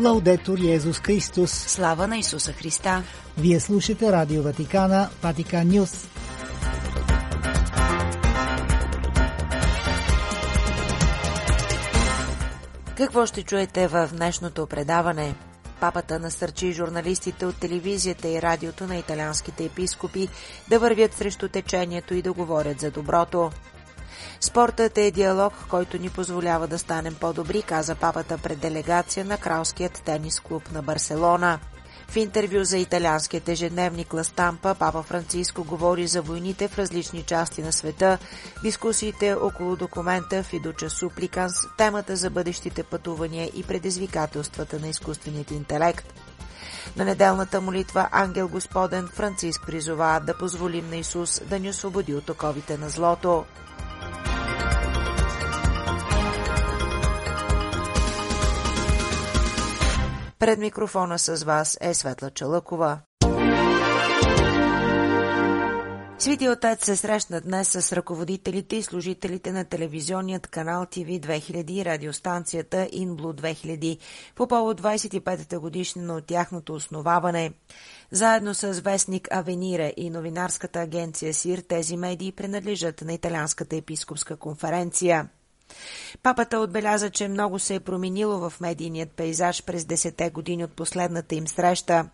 Лаудетор Йезус Христос. Слава на Исуса Христа. Вие слушате Радио Ватикана, Ватикан Нюс. Какво ще чуете в днешното предаване? Папата насърчи журналистите от телевизията и радиото на италианските епископи да вървят срещу течението и да говорят за доброто. Спортът е диалог, който ни позволява да станем по-добри, каза папата пред делегация на кралският тенис клуб на Барселона. В интервю за италианският ежедневник Ла Стампа, папа Франциско говори за войните в различни части на света, дискусиите около документа Фидуча Супликанс, темата за бъдещите пътувания и предизвикателствата на изкуственият интелект. На неделната молитва Ангел Господен Франциск призова да позволим на Исус да ни освободи от оковите на злото. Пред микрофона с вас е Светла Чалъкова. Свети Отец се срещна днес с ръководителите и служителите на телевизионният канал ТВ 2000 и радиостанцията Инблу 2000 по повод 25-та годишнина от тяхното основаване. Заедно с вестник Авенире и новинарската агенция СИР тези медии принадлежат на Италианската епископска конференция. Папата отбеляза, че много се е променило в медийният пейзаж през десете години от последната им среща.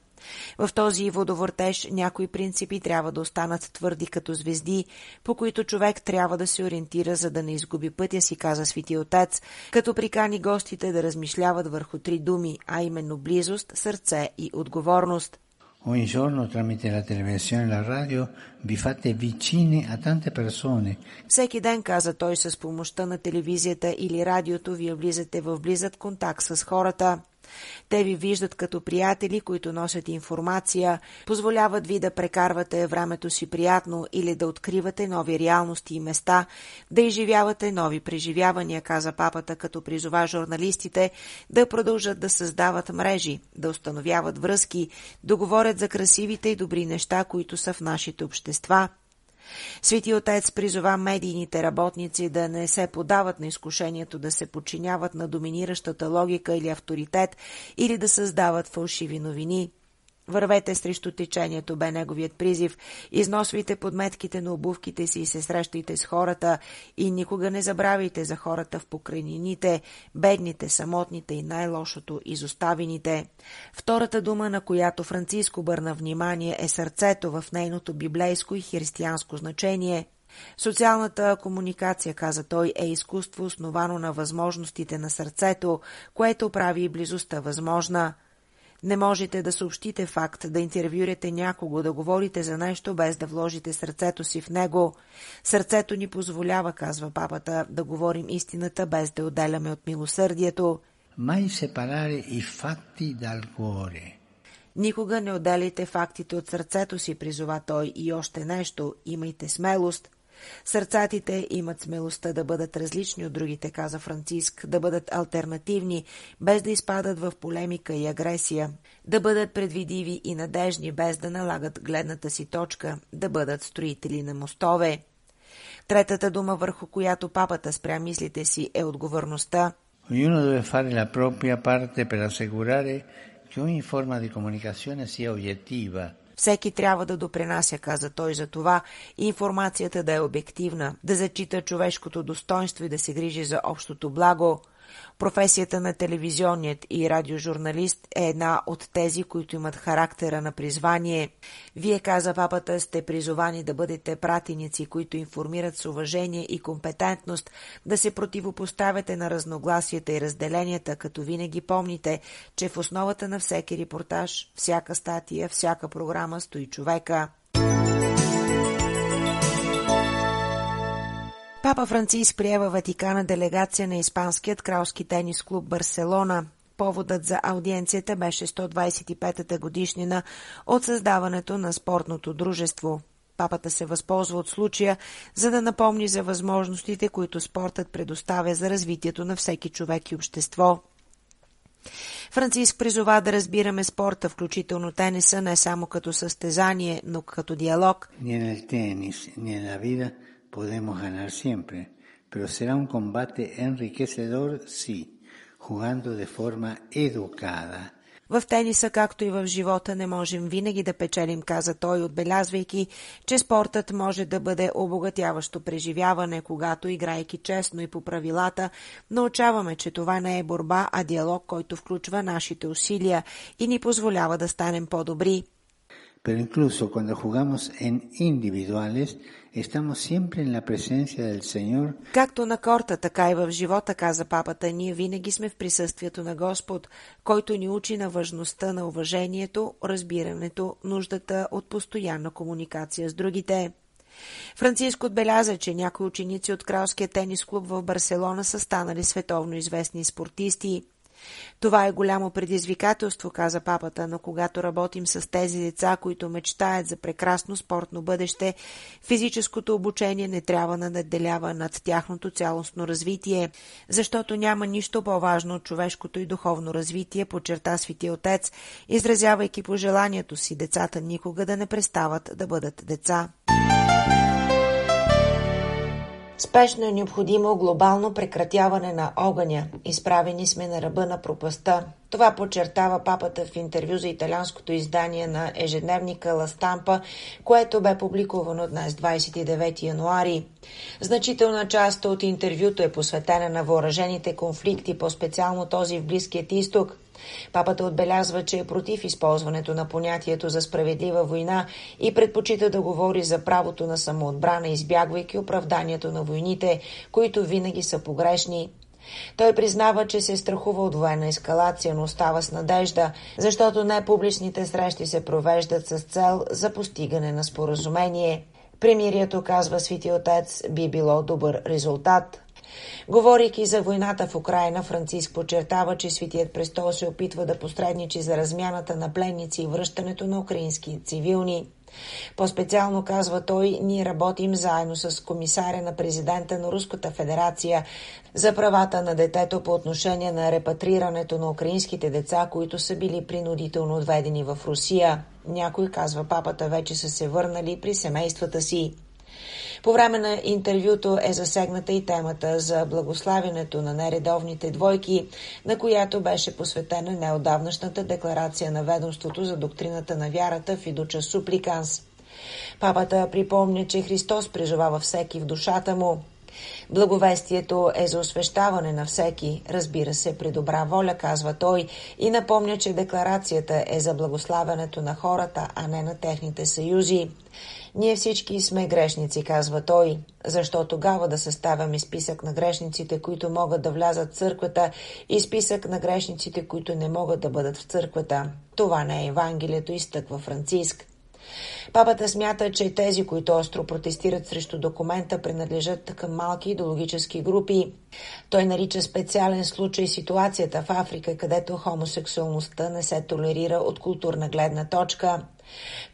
В този водовъртеж някои принципи трябва да останат твърди като звезди, по които човек трябва да се ориентира, за да не изгуби пътя си, каза Свети Отец, като прикани гостите да размишляват върху три думи, а именно близост, сърце и отговорност. Ogni giorno tramite la televisione e la radio vi fate vicini a tante persone. Всеки ден, каза той, с помощта на телевизията или радиото, вие влизате в близък контакт с хората. Те ви виждат като приятели, които носят информация, позволяват ви да прекарвате времето си приятно или да откривате нови реалности и места, да изживявате нови преживявания, каза папата, като призова журналистите да продължат да създават мрежи, да установяват връзки, да говорят за красивите и добри неща, които са в нашите общества – Свети Отец призова медийните работници да не се подават на изкушението да се подчиняват на доминиращата логика или авторитет или да създават фалшиви новини – Вървете срещу течението, бе неговият призив. Износвайте подметките на обувките си и се срещайте с хората и никога не забравяйте за хората в покрайнините, бедните, самотните и най-лошото изоставените. Втората дума, на която Франциско бърна внимание, е сърцето в нейното библейско и християнско значение – Социалната комуникация, каза той, е изкуство основано на възможностите на сърцето, което прави и близостта възможна – не можете да съобщите факт, да интервюрате някого, да говорите за нещо, без да вложите сърцето си в него. Сърцето ни позволява, казва папата, да говорим истината, без да отделяме от милосърдието. Май сепарare и факти dal cuore. Никога не отделите фактите от сърцето си, призова той и още нещо. Имайте смелост. Сърцатите имат смелостта да бъдат различни от другите, каза Франциск, да бъдат альтернативни, без да изпадат в полемика и агресия, да бъдат предвидиви и надежни, без да налагат гледната си точка, да бъдат строители на мостове. Третата дума, върху която папата спря мислите си, е отговорността. Ognuno deve fare la propria parte per assicurare che ogni forma di comunicazione sia obiettiva, всеки трябва да допринася, каза той за това, информацията да е обективна, да зачита човешкото достоинство и да се грижи за общото благо. Професията на телевизионният и радиожурналист е една от тези, които имат характера на призвание. Вие, каза папата, сте призовани да бъдете пратеници, които информират с уважение и компетентност, да се противопоставяте на разногласията и разделенията, като винаги помните, че в основата на всеки репортаж, всяка статия, всяка програма стои човека. Папа Франциск приема Ватикана делегация на Испанският кралски тенис клуб Барселона. Поводът за аудиенцията беше 125-та годишнина от създаването на спортното дружество. Папата се възползва от случая, за да напомни за възможностите, които спортът предоставя за развитието на всеки човек и общество. Франциск призова да разбираме спорта, включително тениса, не само като състезание, но като диалог. Ни на тенис, ни на vida Podemos ganar siempre, pero será un combate enriquecedor sí. jugando de forma educada. В тениса, както и в живота, не можем винаги да печелим, каза той, отбелязвайки, че спортът може да бъде обогатяващо преживяване, когато, играйки честно и по правилата, научаваме, че това не е борба, а диалог, който включва нашите усилия и ни позволява да станем по-добри. Pero incluso cuando jugamos en individuales, estamos siempre en la presencia del Señor. Както на корта, така и в живота, каза папата, ние винаги сме в присъствието на Господ, който ни учи на важността на уважението, разбирането, нуждата от постоянна комуникация с другите. Франциск отбеляза, че някои ученици от кралския тенис клуб в Барселона са станали световно известни спортисти. Това е голямо предизвикателство, каза папата, но когато работим с тези деца, които мечтаят за прекрасно спортно бъдеще, физическото обучение не трябва да наделява над тяхното цялостно развитие, защото няма нищо по-важно от човешкото и духовно развитие, подчерта Свети Отец, изразявайки пожеланието си децата никога да не престават да бъдат деца. Спешно е необходимо глобално прекратяване на огъня. Изправени сме на ръба на пропаста. Това подчертава папата в интервю за италианското издание на ежедневника Ла Стампа, което бе публикувано днес 29 януари. Значителна част от интервюто е посветена на въоръжените конфликти, по-специално този в Близкият изток. Папата отбелязва, че е против използването на понятието за справедлива война и предпочита да говори за правото на самоотбрана, избягвайки оправданието на войните, които винаги са погрешни. Той признава, че се страхува от военна ескалация, но остава с надежда, защото не публичните срещи се провеждат с цел за постигане на споразумение. Премирието, казва Свети Отец, би било добър резултат. Говорейки за войната в Украина, Франциск подчертава, че Светият престол се опитва да посредничи за размяната на пленници и връщането на украински цивилни. По-специално казва той, ние работим заедно с комисаря на президента на Руската федерация за правата на детето по отношение на репатрирането на украинските деца, които са били принудително отведени в Русия. Някой, казва папата, вече са се върнали при семействата си. По време на интервюто е засегната и темата за благославянето на нередовните двойки, на която беше посветена неодавнашната декларация на ведомството за доктрината на вярата в Идуча Супликанс. Папата припомня, че Христос призовава всеки в душата му. Благовестието е за освещаване на всеки, разбира се, при добра воля, казва той, и напомня, че декларацията е за благославянето на хората, а не на техните съюзи. Ние всички сме грешници, казва той. Защо тогава да съставяме списък на грешниците, които могат да влязат в църквата и списък на грешниците, които не могат да бъдат в църквата? Това не е Евангелието, изтъква Франциск. Папата смята, че тези, които остро протестират срещу документа, принадлежат към малки идеологически групи. Той нарича специален случай ситуацията в Африка, където хомосексуалността не се толерира от културна гледна точка.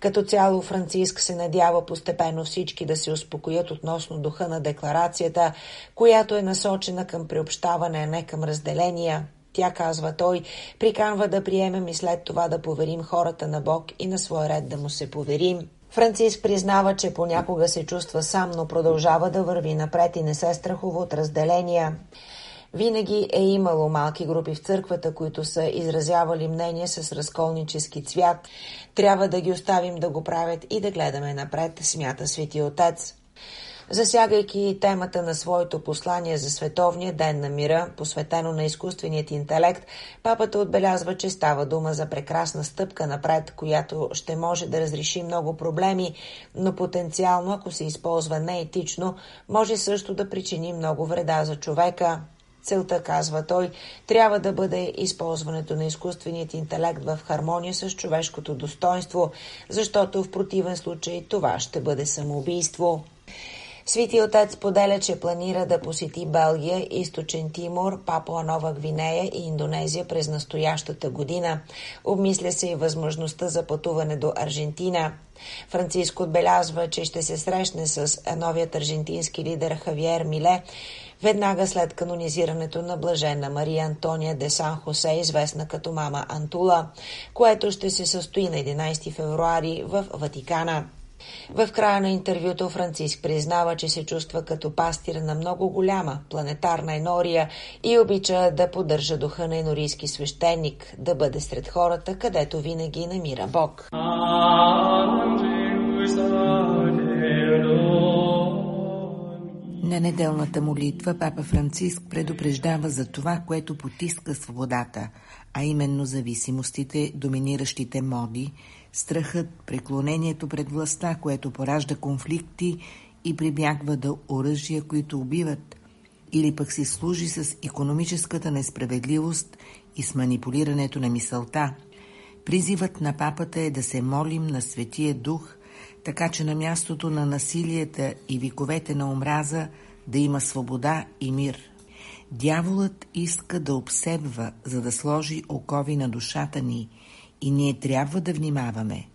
Като цяло Франциск се надява постепенно всички да се успокоят относно духа на декларацията, която е насочена към приобщаване, а не към разделения. Тя, казва той, приканва да приемем и след това да поверим хората на Бог и на свой ред да му се поверим. Франциск признава, че понякога се чувства сам, но продължава да върви напред и не се страхува от разделения. Винаги е имало малки групи в църквата, които са изразявали мнение с разколнически цвят. Трябва да ги оставим да го правят и да гледаме напред, смята Свети Отец. Засягайки темата на своето послание за Световния ден на мира, посветено на изкуственият интелект, папата отбелязва, че става дума за прекрасна стъпка напред, която ще може да разреши много проблеми, но потенциално, ако се използва неетично, може също да причини много вреда за човека. Целта, казва той, трябва да бъде използването на изкуственият интелект в хармония с човешкото достоинство, защото в противен случай това ще бъде самоубийство. Свети отец поделя, че планира да посети Белгия, Източен Тимор, Папуа Нова Гвинея и Индонезия през настоящата година. Обмисля се и възможността за пътуване до Аржентина. Франциско отбелязва, че ще се срещне с новият аржентински лидер Хавиер Миле, веднага след канонизирането на блажена Мария Антония де Сан Хосе, известна като мама Антула, което ще се състои на 11 февруари в Ватикана. В края на интервюто Франциск признава, че се чувства като пастир на много голяма планетарна енория и обича да поддържа духа на енорийски свещеник, да бъде сред хората, където винаги намира Бог. На неделната молитва папа Франциск предупреждава за това, което потиска свободата, а именно зависимостите, доминиращите моди, страхът, преклонението пред властта, което поражда конфликти и прибягва до оръжия, които убиват, или пък си служи с економическата несправедливост и с манипулирането на мисълта. Призивът на папата е да се молим на Светия Дух, така че на мястото на насилията и виковете на омраза да има свобода и мир. Дяволът иска да обсебва, за да сложи окови на душата ни – и ние трябва да внимаваме.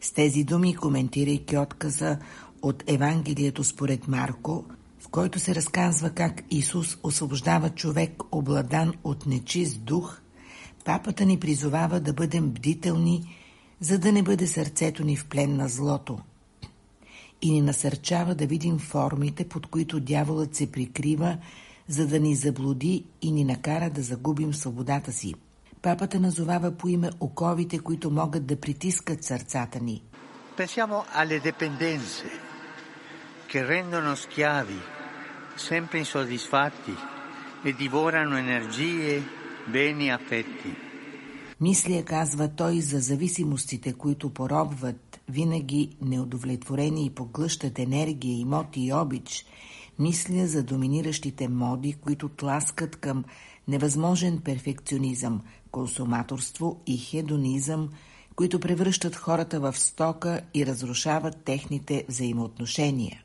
С тези думи, коментирайки отказа от Евангелието според Марко, в който се разказва как Исус освобождава човек, обладан от нечист дух, папата ни призовава да бъдем бдителни, за да не бъде сърцето ни в плен на злото. И ни насърчава да видим формите, под които дяволът се прикрива, за да ни заблуди и ни накара да загубим свободата си. Папата назовава по име оковите, които могат да притискат сърцата ни. Pensiamo alle dipendenze che rendono schiavi, sempre insoddisfatti e divorano energie, beni, affetti. Мисля, казва той, за зависимостите, които поробват, винаги неудовлетворени и поглъщат енергия, имоти и обич. Мисля за доминиращите моди, които тласкат към невъзможен перфекционизъм, консуматорство и хедонизъм, които превръщат хората в стока и разрушават техните взаимоотношения.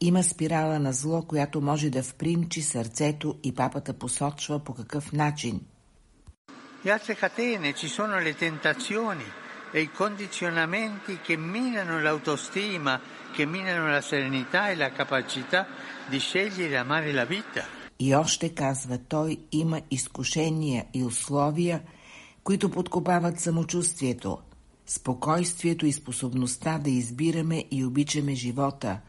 Има спирала на зло, която може да впримчи сърцето и папата посочва по какъв начин. E i condizionamenti che minano l'autostima, che minano la serenità e la capacità di scegliere e amare la vita. И още казва той, има изкушения и условия, които подкопават самочувствието, спокойствието и способността да избираме и обичаме живота.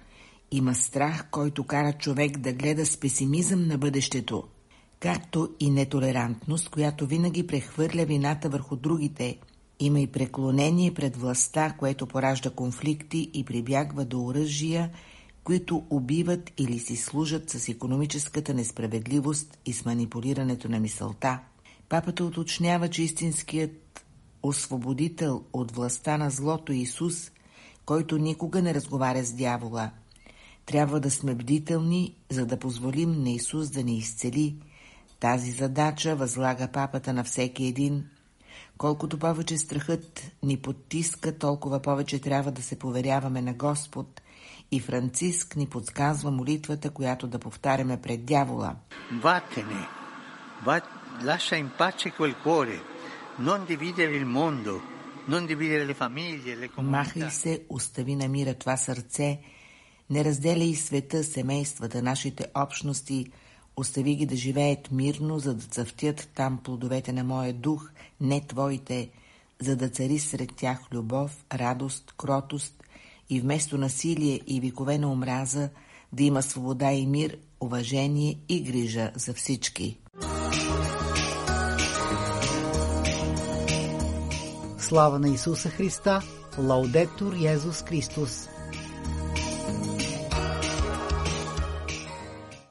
Има страх, който кара човек да гледа с песимизъм на бъдещето, както и нетолерантност, която винаги прехвърля вината върху другите. Има и преклонение пред властта, което поражда конфликти и прибягва до оръжия – които убиват или си служат с економическата несправедливост и с манипулирането на мисълта. Папата уточнява, че истинският освободител от властта на злото Исус, който никога не разговаря с дявола. Трябва да сме бдителни, за да позволим на Исус да ни изцели. Тази задача възлага папата на всеки един. Колкото повече страхът ни потиска, толкова повече трябва да се поверяваме на Господ – и Франциск ни подсказва молитвата, която да повтаряме пред дявола. Ватене, lascia in pace quel cuore, non dividere il mondo, non dividere le famiglie, le comunità. Махай се, остави на мира това сърце, не разделяй света, семействата, нашите общности, остави ги да живеят мирно, за да цъфтят там плодовете на моя дух, не твоите, за да цари сред тях любов, радост, кротост, и вместо насилие и викове на омраза да има свобода и мир, уважение и грижа за всички. Слава на Исуса Христа! Лаудетур Йезус Христос!